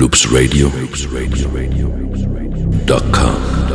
loopsradio.com.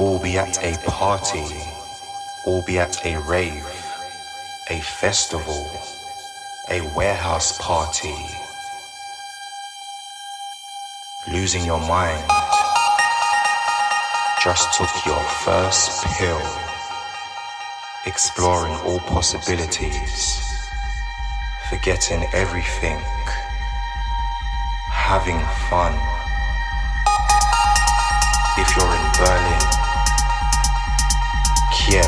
Or be at a party, or be at a rave, a festival, a warehouse party. Losing your mind, just took your first pill, exploring all possibilities, forgetting everything, having fun. If you're in Berlin, Kiev,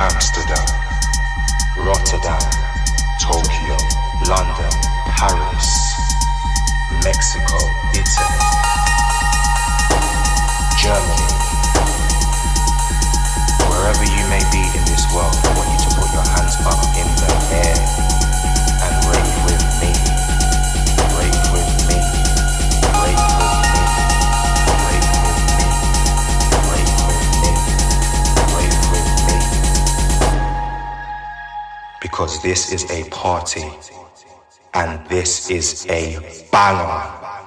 Amsterdam, Rotterdam, Tokyo, London, Paris, Mexico, Italy, Germany. Wherever you may be in this world, I want you to put your hands up in the air and rave with me. because this is a party and this is a banger.